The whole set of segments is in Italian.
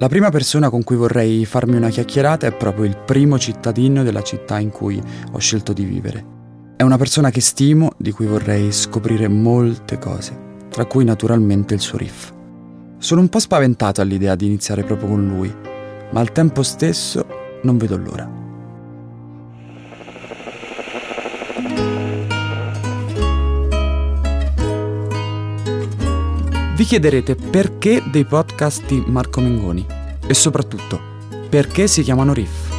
La prima persona con cui vorrei farmi una chiacchierata è proprio il primo cittadino della città in cui ho scelto di vivere. È una persona che stimo, di cui vorrei scoprire molte cose, tra cui naturalmente il suo riff. Sono un po' spaventato all'idea di iniziare proprio con lui, ma al tempo stesso non vedo l'ora. Vi chiederete perché dei podcast di Marco Mengoni e soprattutto perché si chiamano Riff.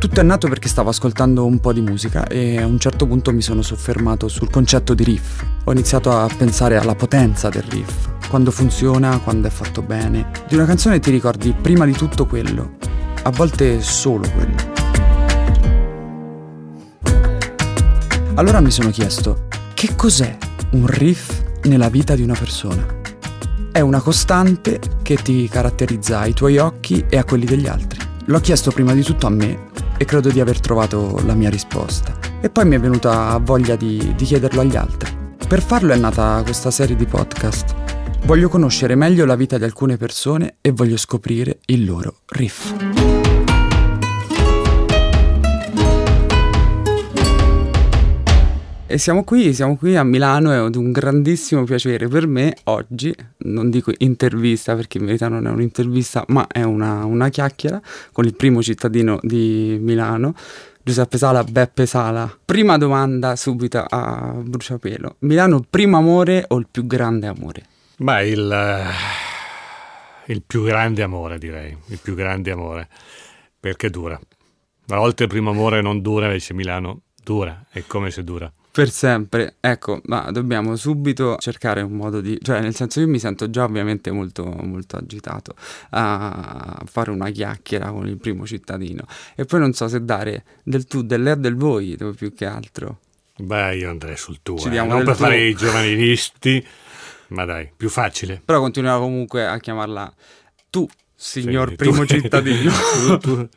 Tutto è nato perché stavo ascoltando un po' di musica e a un certo punto mi sono soffermato sul concetto di riff. Ho iniziato a pensare alla potenza del riff, quando funziona, quando è fatto bene. Di una canzone ti ricordi prima di tutto quello, a volte solo quello. Allora mi sono chiesto, che cos'è un riff nella vita di una persona? È una costante che ti caratterizza ai tuoi occhi e a quelli degli altri. L'ho chiesto prima di tutto a me e credo di aver trovato la mia risposta. E poi mi è venuta voglia di, di chiederlo agli altri. Per farlo è nata questa serie di podcast. Voglio conoscere meglio la vita di alcune persone e voglio scoprire il loro riff. E siamo qui, siamo qui a Milano, è un grandissimo piacere per me oggi, non dico intervista perché in verità non è un'intervista, ma è una, una chiacchiera con il primo cittadino di Milano, Giuseppe Sala, Beppe Sala. Prima domanda subito a bruciapelo. Milano, primo amore o il più grande amore? Beh, il, eh, il più grande amore direi, il più grande amore, perché dura. A volte il primo amore non dura, invece Milano dura, è come se dura per sempre. Ecco, ma dobbiamo subito cercare un modo di... cioè nel senso io mi sento già ovviamente molto, molto agitato a fare una chiacchiera con il primo cittadino e poi non so se dare del tu, dell'er del voi più che altro. Beh, io andrei sul tuo, eh. non per tuo. fare i giovanilisti, ma dai, più facile. Però continuiamo comunque a chiamarla tu, signor sì, primo tu, cittadino. tu, tu,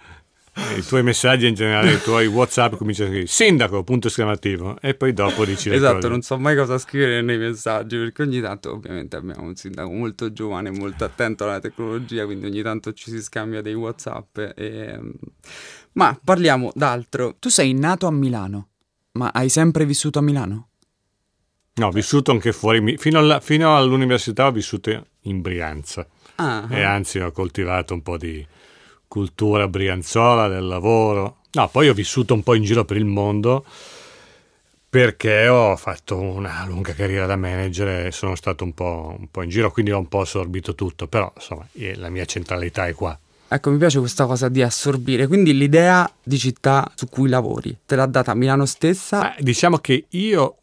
i tuoi messaggi in generale, i tuoi WhatsApp cominciano a scrivere sindaco, punto esclamativo, e poi dopo dici le esatto, cose. non so mai cosa scrivere nei messaggi, perché ogni tanto ovviamente abbiamo un sindaco molto giovane, molto attento alla tecnologia, quindi ogni tanto ci si scambia dei WhatsApp. E... Ma parliamo d'altro. Tu sei nato a Milano, ma hai sempre vissuto a Milano? No, ho vissuto anche fuori, fino, alla, fino all'università ho vissuto in Brianza. Ah, e anzi ho coltivato un po' di cultura brianzola, del lavoro. No, poi ho vissuto un po' in giro per il mondo perché ho fatto una lunga carriera da manager e sono stato un po', un po', in giro, quindi ho un po' assorbito tutto, però insomma la mia centralità è qua. Ecco, mi piace questa cosa di assorbire, quindi l'idea di città su cui lavori, te l'ha data Milano stessa? Eh, diciamo che io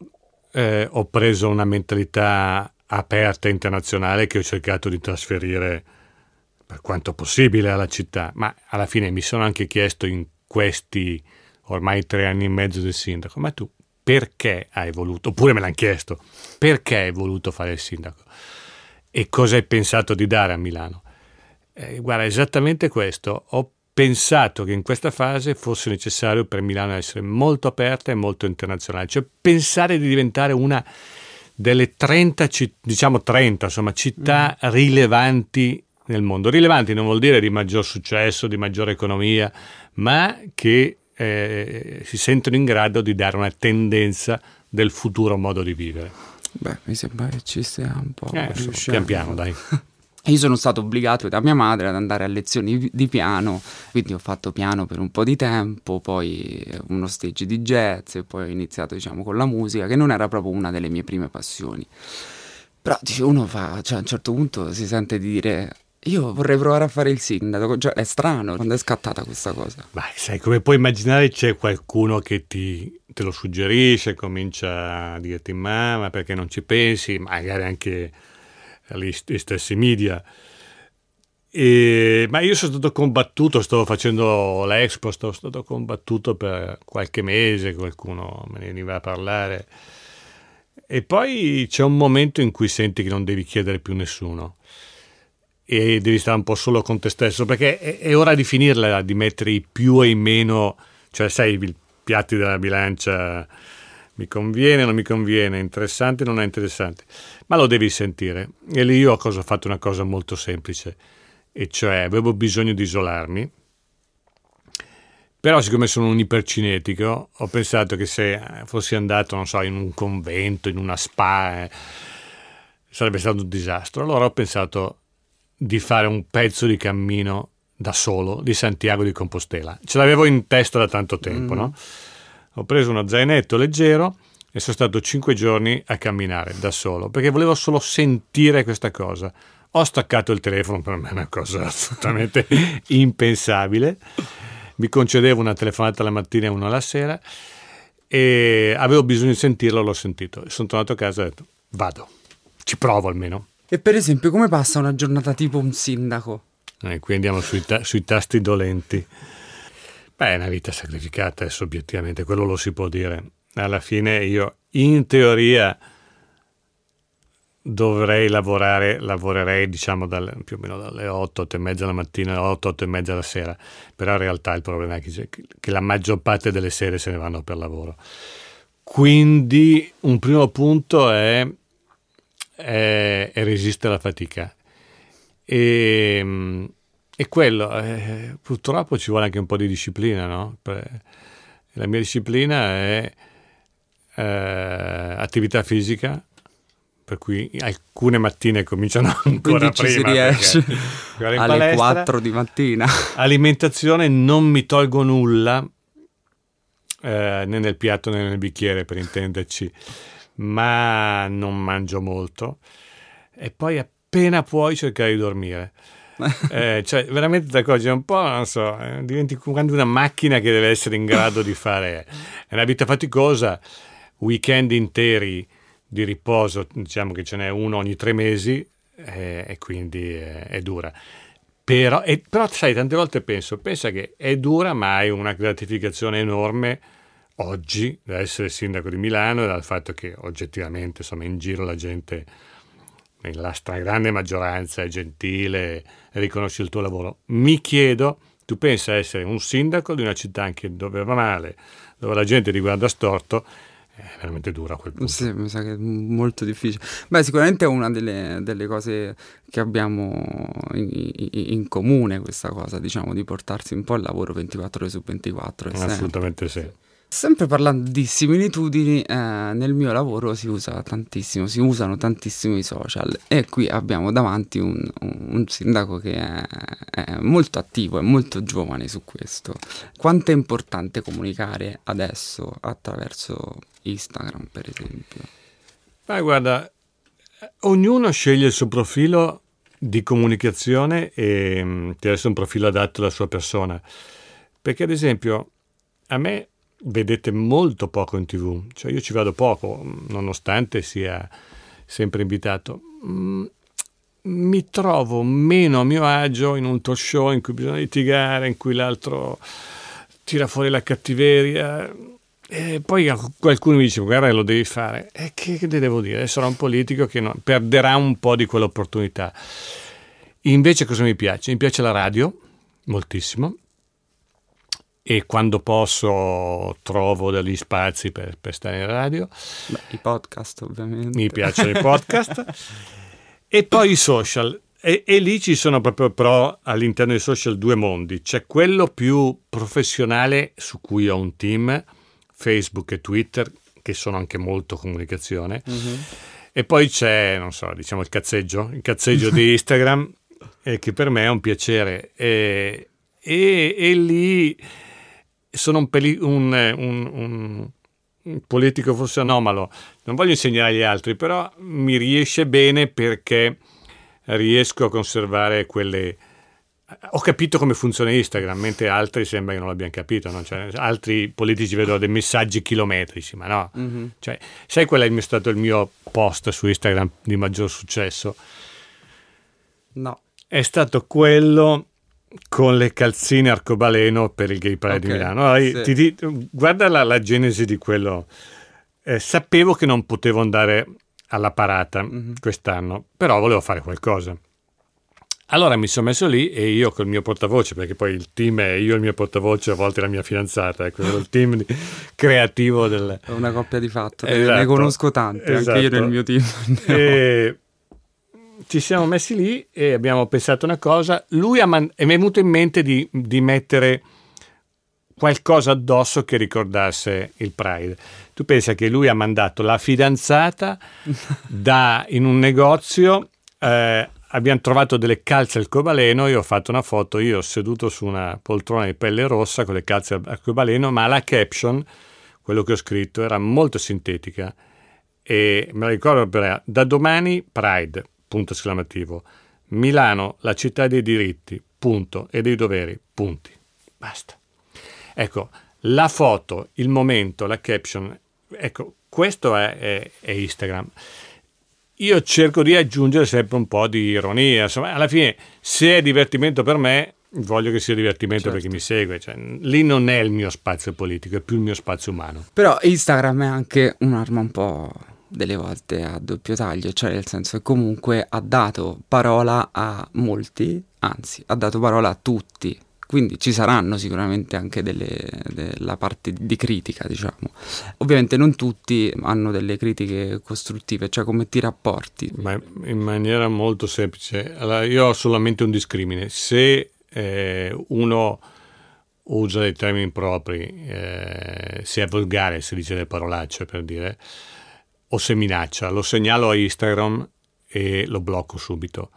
eh, ho preso una mentalità aperta internazionale che ho cercato di trasferire per quanto possibile alla città, ma alla fine mi sono anche chiesto in questi ormai tre anni e mezzo del sindaco, ma tu perché hai voluto, oppure me l'hanno chiesto, perché hai voluto fare il sindaco e cosa hai pensato di dare a Milano? Eh, guarda, esattamente questo, ho pensato che in questa fase fosse necessario per Milano essere molto aperta e molto internazionale, cioè pensare di diventare una delle 30, diciamo 30, insomma, città mm. rilevanti nel mondo. Rilevanti non vuol dire di maggior successo, di maggiore economia, ma che eh, si sentono in grado di dare una tendenza del futuro modo di vivere. Beh, mi sembra che ci sia un po'. Eh, pian piano, dai. Io sono stato obbligato da mia madre ad andare a lezioni di piano, quindi ho fatto piano per un po' di tempo, poi uno stage di jazz e poi ho iniziato diciamo con la musica, che non era proprio una delle mie prime passioni. Però uno fa, cioè a un certo punto si sente di dire io vorrei provare a fare il sindaco, cioè è strano quando è scattata questa cosa. Beh, sai, come puoi immaginare c'è qualcuno che ti, te lo suggerisce, comincia a dirti ma, ma perché non ci pensi, magari anche gli stessi media. E, ma io sono stato combattuto, stavo facendo l'Expo, sono stato combattuto per qualche mese, qualcuno me ne veniva a parlare. E poi c'è un momento in cui senti che non devi chiedere più nessuno e devi stare un po' solo con te stesso perché è, è ora di finirla, di mettere i più e i meno, cioè sai i piatti della bilancia mi conviene, non mi conviene, interessante, non è interessante, ma lo devi sentire. E lì io ho fatto una cosa molto semplice, e cioè avevo bisogno di isolarmi, però siccome sono un ipercinetico, ho pensato che se fossi andato, non so, in un convento, in una spa, eh, sarebbe stato un disastro. Allora ho pensato di fare un pezzo di cammino da solo di Santiago di Compostela. Ce l'avevo in testa da tanto tempo, mm. no? Ho preso uno zainetto leggero e sono stato cinque giorni a camminare da solo perché volevo solo sentire questa cosa. Ho staccato il telefono, per me è una cosa assolutamente impensabile. Mi concedevo una telefonata la mattina e una la sera e avevo bisogno di sentirlo, l'ho sentito. Sono tornato a casa e ho detto vado, ci provo almeno. E per esempio come passa una giornata tipo un sindaco? Eh, qui andiamo sui, ta- sui tasti dolenti. Beh, è una vita sacrificata, adesso obiettivamente, quello lo si può dire. Alla fine io, in teoria, dovrei lavorare, lavorerei diciamo dalle, più o meno dalle 8, 8 e mezza la mattina alle 8, 8 e mezza la sera, però in realtà il problema è che, che la maggior parte delle sere se ne vanno per lavoro. Quindi un primo punto è, è, è resistere alla fatica. E, e quello, eh, purtroppo ci vuole anche un po' di disciplina, no? La mia disciplina è eh, attività fisica, per cui alcune mattine cominciano ancora Quindi prima. si riesce alle palestra. 4 di mattina. Alimentazione, non mi tolgo nulla, eh, né nel piatto né nel bicchiere per intenderci, ma non mangio molto. E poi appena puoi cercare di dormire. eh, cioè, veramente ti accorgi un po', non so, eh, diventi come una macchina che deve essere in grado di fare. È una vita faticosa, weekend interi di riposo, diciamo che ce n'è uno ogni tre mesi eh, e quindi è, è dura. Però, e, però, sai, tante volte penso, pensa che è dura, ma hai una gratificazione enorme oggi da essere sindaco di Milano e dal fatto che oggettivamente, insomma, in giro la gente nella stragrande maggioranza è gentile, riconosce il tuo lavoro. Mi chiedo, tu pensa essere un sindaco di una città anche dove va male, dove la gente ti guarda storto, è veramente dura a quel punto. Sì, mi sa che è molto difficile. Beh, sicuramente è una delle, delle cose che abbiamo in, in, comune, questa cosa, diciamo, di portarsi un po' il lavoro 24 ore su 24. Assolutamente sempre. sì. Sempre parlando di similitudini, eh, nel mio lavoro si usa tantissimo, si usano tantissimo i social e qui abbiamo davanti un, un sindaco che è, è, molto attivo, è molto giovane su questo. Quanto è importante comunicare adesso attraverso Instagram, per esempio? Ma guarda, ognuno sceglie il suo profilo di comunicazione e mm, deve essere un profilo adatto alla sua persona. Perché ad esempio a me vedete molto poco in tv, cioè io ci vado poco, nonostante sia sempre invitato. Mm, mi trovo meno a mio agio in un talk show in cui bisogna litigare, in cui l'altro tira fuori la cattiveria. E poi qualcuno mi dice: Guarda, lo devi fare. E che, che devo dire? Sarà un politico che no, perderà un po' di quell'opportunità. Invece, cosa mi piace? Mi piace la radio moltissimo e quando posso trovo degli spazi per, per stare in radio. Beh, I podcast ovviamente. Mi piacciono i podcast. e poi i social. E, e, lì ci sono proprio però all'interno dei social due mondi. C'è quello più professionale su cui ho un team, Facebook e Twitter, che sono anche molto comunicazione. Mm-hmm. E poi c'è, non so, diciamo il cazzeggio, il cazzeggio di Instagram, eh, che per me è un piacere. E, e, e lì sono un, peli- un, un, un, politico forse anomalo, non voglio insegnare agli altri, però mi riesce bene perché riesco a conservare quelle... Ho capito come funziona Instagram, mentre altri sembra che non l'abbiano capito, no? cioè, altri politici vedono dei messaggi chilometrici, ma no. Mm-hmm. Cioè, sai qual è stato il mio post su Instagram di maggior successo? No. È stato quello con le calzine arcobaleno per il Gay Pride okay, di Milano. Allora, sì. ti, ti, guarda la, la, genesi di quello. Eh, sapevo che non potevo andare alla parata mm-hmm. quest'anno, però volevo fare qualcosa. Allora mi sono messo lì e io col mio portavoce, perché poi il team è io e il mio portavoce, a volte la mia fidanzata, ecco, il team di, creativo del... È una coppia di fatto, esatto, ne conosco tante, esatto. anche io nel mio team. E ci siamo messi lì e abbiamo pensato una cosa, lui man- è venuto in mente di, di mettere qualcosa addosso che ricordasse il Pride. Tu pensa che lui ha mandato la fidanzata da, in un negozio eh, abbiamo trovato delle calze al cobaleno, io ho fatto una foto, io seduto su una poltrona di pelle rossa con le calze al cobaleno, ma la caption, quello che ho scritto, era molto sintetica. E me la ricordo per da domani Pride, punto esclamativo. Milano, la città dei diritti, punto, e dei doveri, punti. Basta. Ecco, la foto, il momento, la caption, ecco, questo è, è, è Instagram io cerco di aggiungere sempre un po' di ironia. Insomma, alla fine, se è divertimento per me, voglio che sia divertimento certo. per chi mi segue. Cioè, lì non è il mio spazio politico, è più il mio spazio umano. Però Instagram è anche un'arma un po' delle volte a doppio taglio, cioè nel senso che comunque ha dato parola a molti, anzi ha dato parola a tutti quindi ci saranno sicuramente anche delle, della parte di critica, diciamo. Ovviamente non tutti hanno delle critiche costruttive, cioè come ti rapporti. Ma in maniera molto semplice. Allora, io ho solamente un discrimine. Se eh, uno usa dei termini impropri, eh, se è volgare, se dice le parolacce per dire, o se minaccia, lo segnalo a Instagram e lo blocco subito.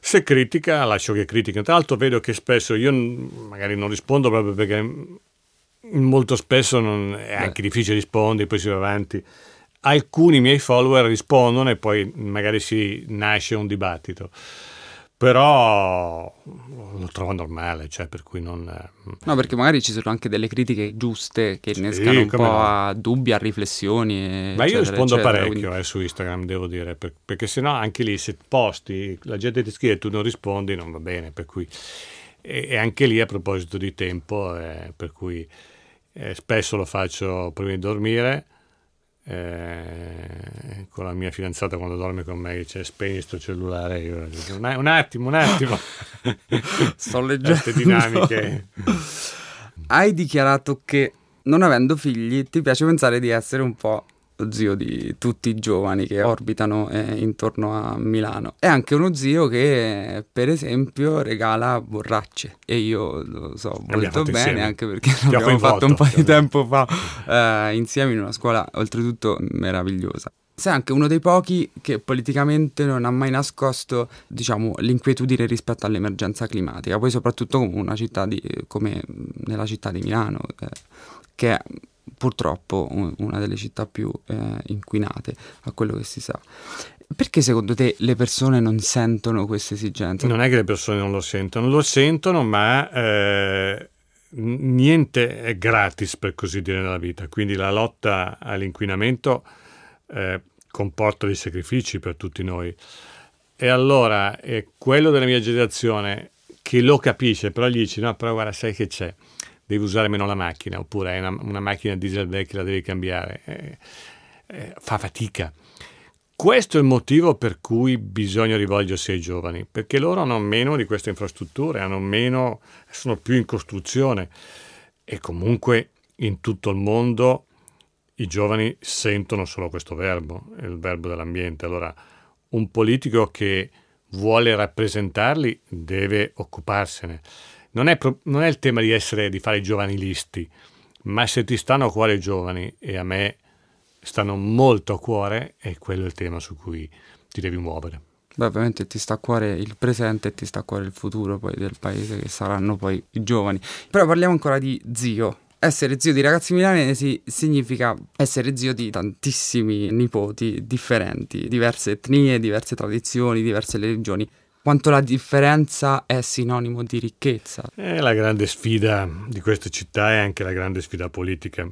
Se critica, lascio che critica. Tra l'altro vedo che spesso io magari non rispondo proprio perché molto spesso è anche difficile rispondere, poi si va avanti. Alcuni miei follower rispondono e poi magari si nasce un dibattito però lo trovo normale, cioè per cui non... No, perché magari ci sono anche delle critiche giuste che innescano sì, un po' no. a dubbi, a riflessioni. Ma io rispondo eccetera, parecchio quindi... eh, su Instagram, devo dire, per, perché sennò anche lì se posti, la gente ti scrive e tu non rispondi, non va bene, per cui... E, e anche lì a proposito di tempo, eh, per cui eh, spesso lo faccio prima di dormire eh, con la mia fidanzata quando dorme con me dice spegni sto cellulare io dico, un, un attimo un attimo. Sto leggendo. queste dinamiche. Hai dichiarato che non avendo figli ti piace pensare di essere un po' zio di tutti i giovani che orbitano eh, intorno a Milano. È anche uno zio che, per esempio, regala borracce. E io lo so molto bene, insieme. anche perché l'abbiamo fatto un po' di tempo fa eh, insieme in una scuola, oltretutto meravigliosa. Sei anche uno dei pochi che politicamente non ha mai nascosto, diciamo, l'inquietudine rispetto all'emergenza climatica, poi soprattutto come una città di, come nella città di Milano, eh, che purtroppo una delle città più eh, inquinate, a quello che si sa. Perché secondo te le persone non sentono questa esigenza? Non è che le persone non lo sentono, lo sentono, ma eh, niente è gratis per così dire nella vita. Quindi la lotta all'inquinamento eh, comporta dei sacrifici per tutti noi. E allora è quello della mia generazione che lo capisce, però gli dice: No, però guarda, sai che c'è devi usare meno la macchina, oppure hai una, una macchina diesel vecchia la devi cambiare, eh, eh, fa fatica. Questo è il motivo per cui bisogna rivolgersi ai giovani, perché loro hanno meno di queste infrastrutture, hanno meno, sono più in costruzione e comunque in tutto il mondo i giovani sentono solo questo verbo, il verbo dell'ambiente. Allora, un politico che vuole rappresentarli deve occuparsene non è, pro- non è il tema di, essere, di fare giovanilisti, ma se ti stanno a cuore i giovani, e a me stanno molto a cuore, è quello il tema su cui ti devi muovere. Beh, ovviamente ti sta a cuore il presente e ti sta a cuore il futuro poi del paese che saranno poi i giovani. Però parliamo ancora di zio. Essere zio di ragazzi milanesi significa essere zio di tantissimi nipoti differenti, diverse etnie, diverse tradizioni, diverse religioni quanto la differenza è sinonimo di ricchezza. È la grande sfida di questa città e anche la grande sfida politica.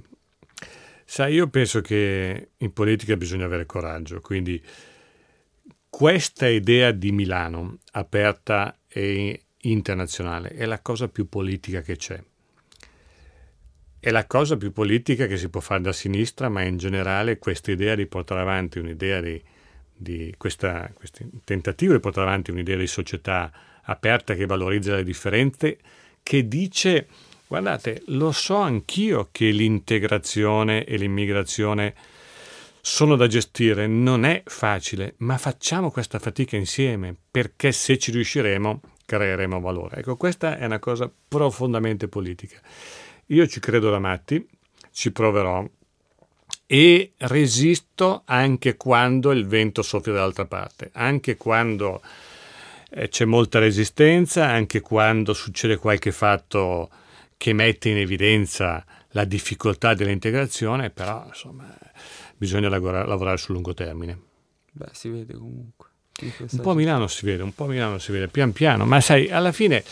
Sai, io penso che in politica bisogna avere coraggio, quindi questa idea di Milano aperta e internazionale è la cosa più politica che c'è. È la cosa più politica che si può fare da sinistra, ma in generale questa idea di portare avanti un'idea di di questo tentativo di portare avanti un'idea di società aperta che valorizza le differenze, che dice guardate, lo so anch'io che l'integrazione e l'immigrazione sono da gestire, non è facile, ma facciamo questa fatica insieme, perché se ci riusciremo creeremo valore. Ecco, questa è una cosa profondamente politica. Io ci credo da matti, ci proverò e resisto anche quando il vento soffia dall'altra parte, anche quando eh, c'è molta resistenza, anche quando succede qualche fatto che mette in evidenza la difficoltà dell'integrazione, però insomma bisogna lavorare, lavorare sul lungo termine. Beh, si vede comunque. Un po' a Milano si vede, un po' a Milano si vede, pian piano, ma sai, alla fine,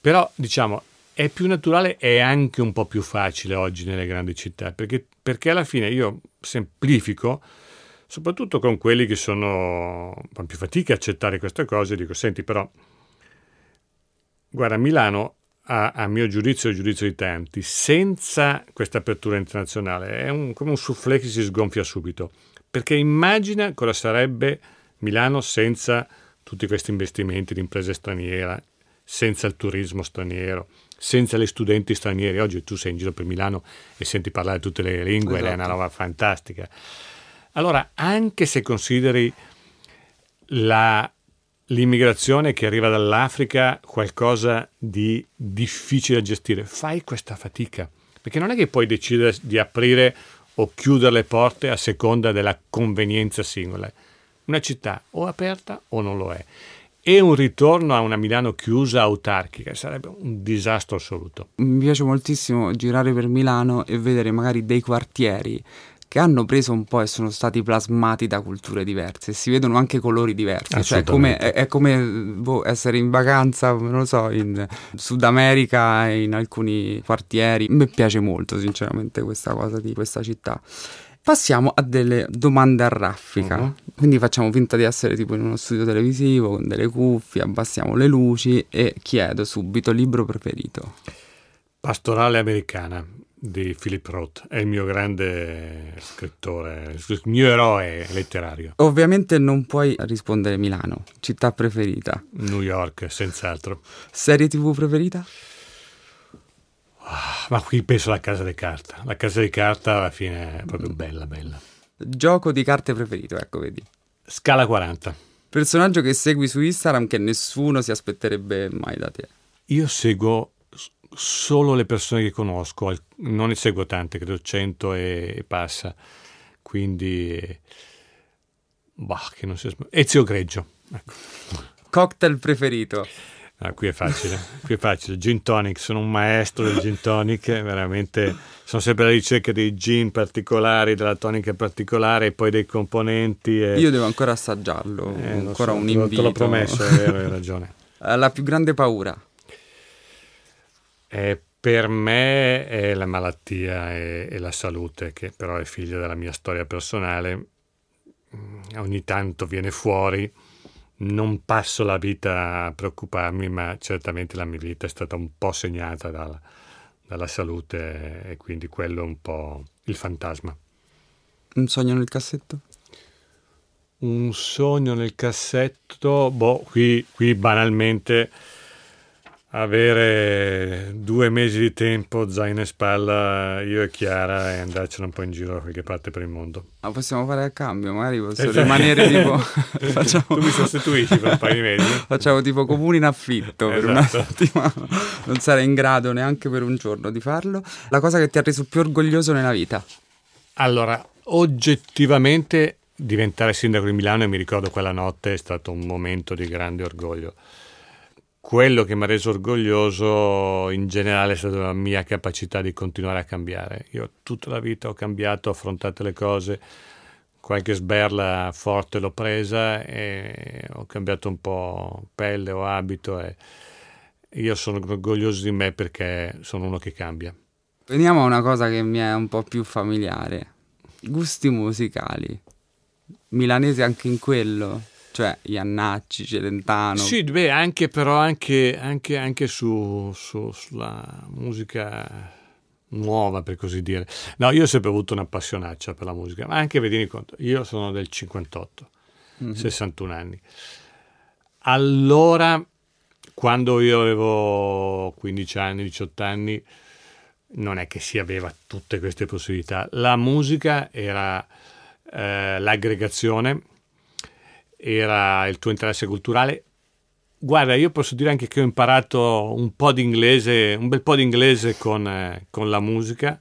però diciamo, è più naturale e anche un po' più facile oggi nelle grandi città, perché, perché alla fine io semplifico, soprattutto con quelli che sono fanno più fatica a accettare queste cose, dico, senti però, guarda, Milano a, a mio giudizio e giudizio di tanti, senza questa apertura internazionale, è un, come un soufflé che si sgonfia subito, perché immagina cosa sarebbe Milano senza tutti questi investimenti di imprese straniere, senza il turismo straniero, senza gli studenti stranieri. Oggi tu sei in giro per Milano e senti parlare tutte le lingue esatto. ed è una esatto. roba fantastica. Allora, anche se consideri la, l'immigrazione che arriva dall'Africa qualcosa di difficile da gestire, fai questa fatica, perché non è che puoi decidere di aprire o chiudere le porte a seconda della convenienza singola. Una città o aperta o non lo è e un ritorno a una Milano chiusa autarchica sarebbe un disastro assoluto. Mi piace moltissimo girare per Milano e vedere magari dei quartieri che hanno preso un po' e sono stati plasmati da culture diverse. Si vedono anche colori diversi. Cioè, come, è, è, come boh, essere in vacanza, non lo so, in Sud America, in alcuni quartieri. Mi piace molto, sinceramente, questa cosa di questa città. Passiamo a delle domande a raffica. Uh-huh. Quindi facciamo finta di essere tipo in uno studio televisivo con delle cuffie, abbassiamo le luci e chiedo subito libro preferito. Pastorale americana di Philip Roth, è il mio grande scrittore, il mio eroe letterario. Ovviamente non puoi rispondere Milano, città preferita. New York, senz'altro. Serie TV preferita? Ah, ma qui penso alla casa di carta. La casa di carta alla fine è proprio bella, bella. Gioco di carte preferito, ecco, vedi. Scala 40. Personaggio che segui su Instagram che nessuno si aspetterebbe mai da te. Io seguo solo le persone che conosco, non ne seguo tante, credo 100 e, passa. Quindi, bah, che non si Ezio Greggio. Ecco. Cocktail preferito? Ah, qui è facile, qui è facile. Gin tonic, sono un maestro del gin tonic, veramente sono sempre alla ricerca dei gin particolari, della tonica particolare e poi dei componenti. E... Io devo ancora assaggiarlo, eh, ancora so, un invito. Te l'ho promesso, è vero, hai ragione. La più grande paura? Eh, per me è la malattia e, e la salute, che però è figlia della mia storia personale. Mm, ogni tanto viene fuori non passo la vita a preoccuparmi, ma certamente la mia vita è stata un po' segnata dalla, dalla salute e quindi quello è un po' il fantasma. Un sogno nel cassetto? Un sogno nel cassetto, boh, qui, qui banalmente avere due mesi di tempo, zaino in spalla, io e Chiara, e andarcene un po' in giro da qualche parte per il mondo. Ma possiamo fare a cambio, magari posso esatto. rimanere tipo... facciamo... Tu mi sostituisci per un paio di mesi? Facciamo tipo comuni in affitto esatto. per una settimana. Non sarei in grado neanche per un giorno di farlo. La cosa che ti ha reso più orgoglioso nella vita? Allora, oggettivamente diventare sindaco di Milano, e mi ricordo quella notte, è stato un momento di grande orgoglio quello che mi ha reso orgoglioso in generale è stata la mia capacità di continuare a cambiare. Io tutta la vita ho cambiato, ho affrontato le cose, qualche sberla forte l'ho presa e ho cambiato un po' pelle o abito e io sono orgoglioso di me perché sono uno che cambia. Veniamo a una cosa che mi è un po' più familiare. Gusti musicali. Milanese anche in quello? Cioè Iannacci, Celentano. Sì, beh, anche però anche, anche, anche su, su, sulla musica nuova, per così dire. No, io ho sempre avuto una passionaccia per la musica, ma anche, vedini conto, io sono del 58, mm-hmm. 61 anni. Allora, quando io avevo 15 anni, 18 anni, non è che si aveva tutte queste possibilità. La musica era eh, l'aggregazione, era il tuo interesse culturale. Guarda, io posso dire anche che ho imparato un po' di inglese, un bel po' di inglese con, eh, con la musica,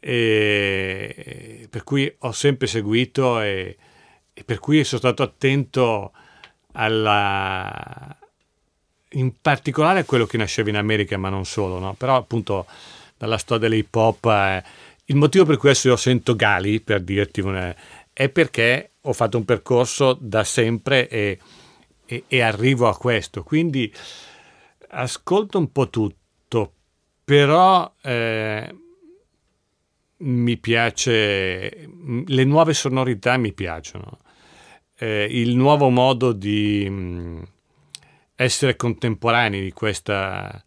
e per cui ho sempre seguito e, e per cui sono stato attento alla, in particolare a quello che nasceva in America, ma non solo, no? però appunto dalla storia dell'hip hop. Eh, il motivo per cui adesso io sento Gali, per dirti, è perché ho fatto un percorso da sempre e, e, e arrivo a questo. Quindi ascolto un po' tutto, però eh, mi piace, le nuove sonorità mi piacciono. Eh, il nuovo modo di mh, essere contemporanei di questa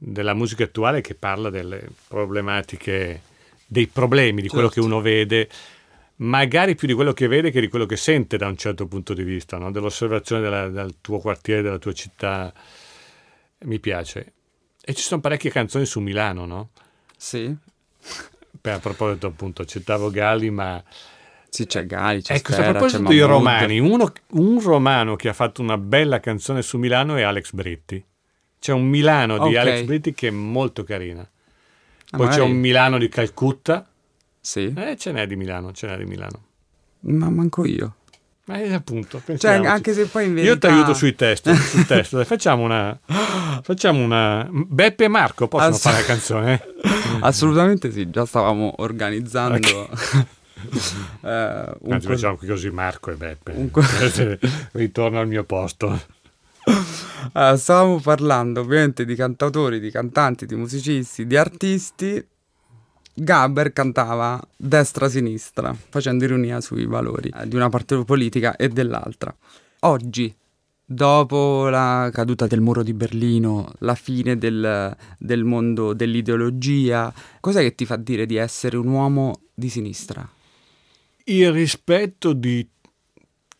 della musica attuale che parla delle problematiche, dei problemi, di quello certo. che uno vede, magari più di quello che vede che di quello che sente da un certo punto di vista, no? dell'osservazione della, del tuo quartiere, della tua città. Mi piace. E ci sono parecchie canzoni su Milano, no? Sì. Beh, a proposito, appunto, citavo Gali, ma. Sì, c'è Gali, c'è Ecco, Sfera, a proposito dei romani, uno, un romano che ha fatto una bella canzone su Milano è Alex Britti. C'è un Milano di okay. Alex Britti che è molto carina. Ah, Poi magari... c'è un Milano di Calcutta. Sì. Eh, ce n'è di Milano, ce n'è di Milano. Ma manco io. Eh, appunto, cioè, anche se poi in verità... Io ti aiuto sui test, sul test. facciamo una... Facciamo una... Beppe e Marco possono Ass- fare la canzone? Assolutamente sì, già stavamo organizzando... Okay. eh, Anzi, co- facciamo così Marco e Beppe. Co- Ritorno al mio posto. Uh, stavamo parlando ovviamente di cantautori, di cantanti, di musicisti, di artisti. Gaber cantava destra-sinistra, facendo ironia sui valori eh, di una parte politica e dell'altra. Oggi, dopo la caduta del muro di Berlino, la fine del, del mondo dell'ideologia, cos'è che ti fa dire di essere un uomo di sinistra? Il rispetto di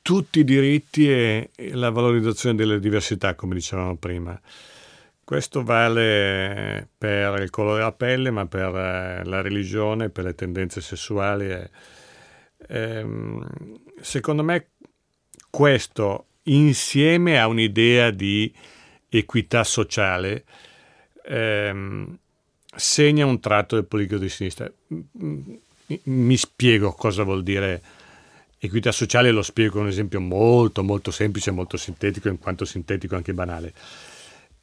tutti i diritti e la valorizzazione delle diversità, come dicevamo prima. Questo vale per il colore della pelle, ma per eh, la religione, per le tendenze sessuali. E, ehm, secondo me questo, insieme a un'idea di equità sociale, ehm, segna un tratto del politico di sinistra. Mi spiego cosa vuol dire Equità sociale lo spiego con un esempio molto molto semplice, molto sintetico, in quanto sintetico anche banale.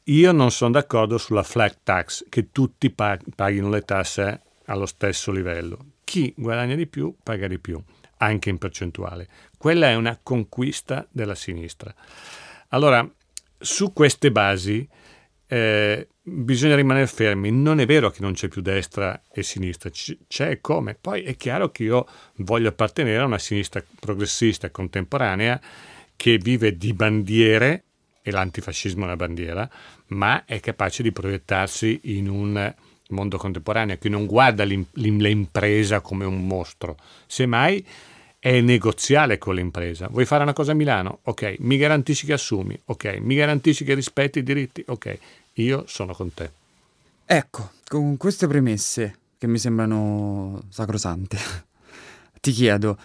Io non sono d'accordo sulla flat tax, che tutti paghino le tasse allo stesso livello. Chi guadagna di più paga di più, anche in percentuale. Quella è una conquista della sinistra. Allora, su queste basi eh, bisogna rimanere fermi. Non è vero che non c'è più destra e sinistra, C- c'è come. Poi è chiaro che io voglio appartenere a una sinistra progressista contemporanea che vive di bandiere, e l'antifascismo è una bandiera, ma è capace di proiettarsi in un mondo contemporaneo che non guarda l'im- l'impresa come un mostro, semmai è negoziale con l'impresa. Vuoi fare una cosa a Milano? Ok. Mi garantisci che assumi? Ok. Mi garantisci che rispetti i diritti? Ok. Io sono con te. Ecco, con queste premesse che mi sembrano sacrosante, ti chiedo,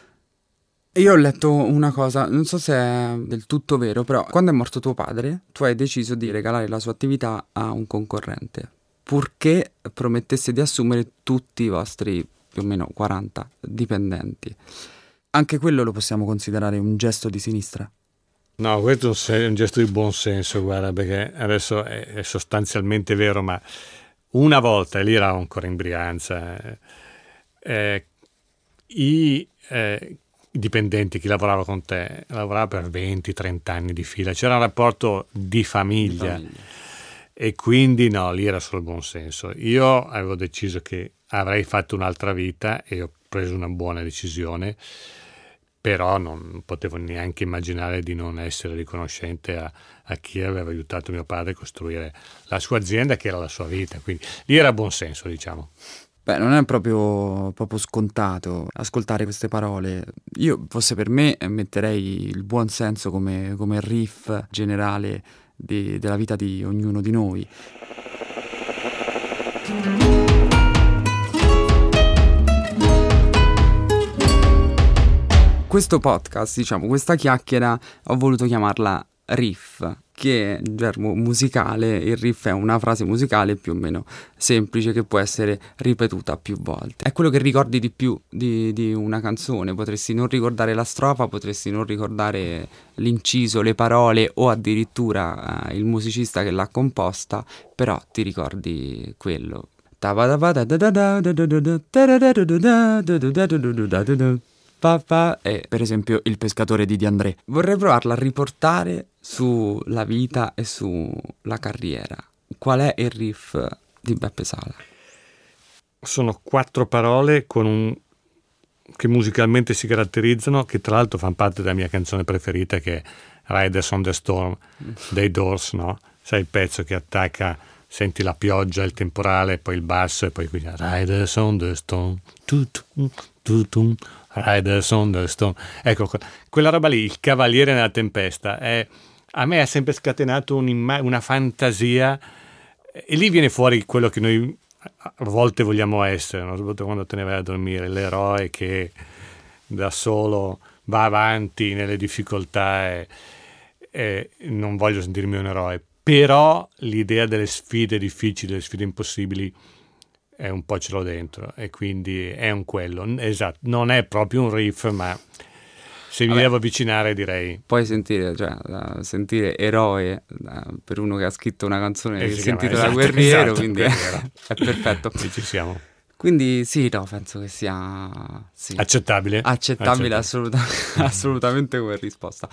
io ho letto una cosa, non so se è del tutto vero, però quando è morto tuo padre, tu hai deciso di regalare la sua attività a un concorrente, purché promettesse di assumere tutti i vostri più o meno 40 dipendenti. Anche quello lo possiamo considerare un gesto di sinistra? No, questo è un gesto di buon senso, guarda, perché adesso è, sostanzialmente vero, ma una volta, e lì era ancora in Brianza, eh, eh, i, eh, i, dipendenti, chi lavorava con te, lavorava per 20-30 anni di fila, c'era un rapporto di famiglia, di famiglia. e quindi no, lì era solo buon senso. Io avevo deciso che avrei fatto un'altra vita e ho preso una buona decisione però non potevo neanche immaginare di non essere riconoscente a, a, chi aveva aiutato mio padre a costruire la sua azienda che era la sua vita, quindi lì era buon senso diciamo. Beh, non è proprio, proprio scontato ascoltare queste parole. Io, fosse per me, metterei il buon senso come, come riff generale di, della vita di ognuno di noi. Questo podcast, diciamo, questa chiacchiera, ho voluto chiamarla riff, che in gergo musicale il riff è una frase musicale più o meno semplice che può essere ripetuta più volte. È quello che ricordi di più di, di una canzone, potresti non ricordare la strofa, potresti non ricordare l'inciso, le parole o addirittura eh, il musicista che l'ha composta, però ti ricordi quello. Papà è per esempio il pescatore di Di André. Vorrei provarla a riportare sulla vita e sulla carriera. Qual è il riff di Beppe Sala? Sono quattro parole un... che musicalmente si caratterizzano, che tra l'altro fanno parte della mia canzone preferita che è Riders on the Storm dei Doors, no? Sai il pezzo che attacca senti la pioggia, il temporale, poi il basso e poi qui Riders on the Storm. Tutum, tutum, Riders on the Storm. Ecco, quella roba lì, il cavaliere nella tempesta, è, a me ha sempre scatenato una fantasia e lì viene fuori quello che noi a volte vogliamo essere, no? soprattutto quando te ne vai a dormire, l'eroe che da solo va avanti nelle difficoltà e, e non voglio sentirmi un eroe, però l'idea delle sfide difficili, delle sfide impossibili è un po' ce l'ho dentro e quindi è un quello. Esatto, non è proprio un riff, ma se mi Vabbè, devo avvicinare direi... Puoi sentire, cioè, sentire eroe per uno che ha scritto una canzone eh, che si sentito esatto, da guerriero, esatto, quindi è, è perfetto. Lì ci siamo. Quindi sì, no, penso che sia sì. accettabile. Accettabile, accettabile. Assoluta, assolutamente come risposta.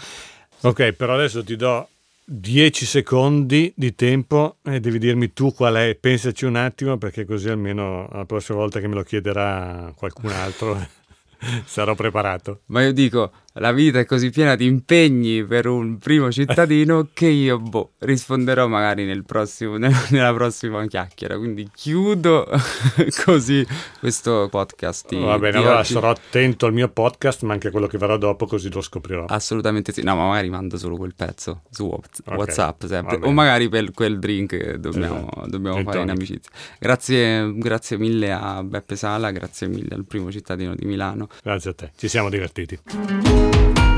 Ok, però adesso ti do 10 secondi di tempo e devi dirmi tu qual è, pensaci un attimo perché così almeno la prossima volta che me lo chiederà qualcun altro sarò preparato. Ma io dico, la vita è così piena di impegni per un primo cittadino che io boh, risponderò magari nel prossimo, nella prossima chiacchiera. Quindi chiudo così questo podcast. Va bene, allora oggi. sarò attento al mio podcast, ma anche a quello che verrà dopo, così lo scoprirò. Assolutamente sì. No, ma magari mando solo quel pezzo su WhatsApp okay. sempre. O magari per quel drink che dobbiamo, esatto. dobbiamo fare in amicizia. Grazie, grazie mille a Beppe Sala, grazie mille al primo cittadino di Milano. Grazie a te, ci siamo divertiti. Thank you.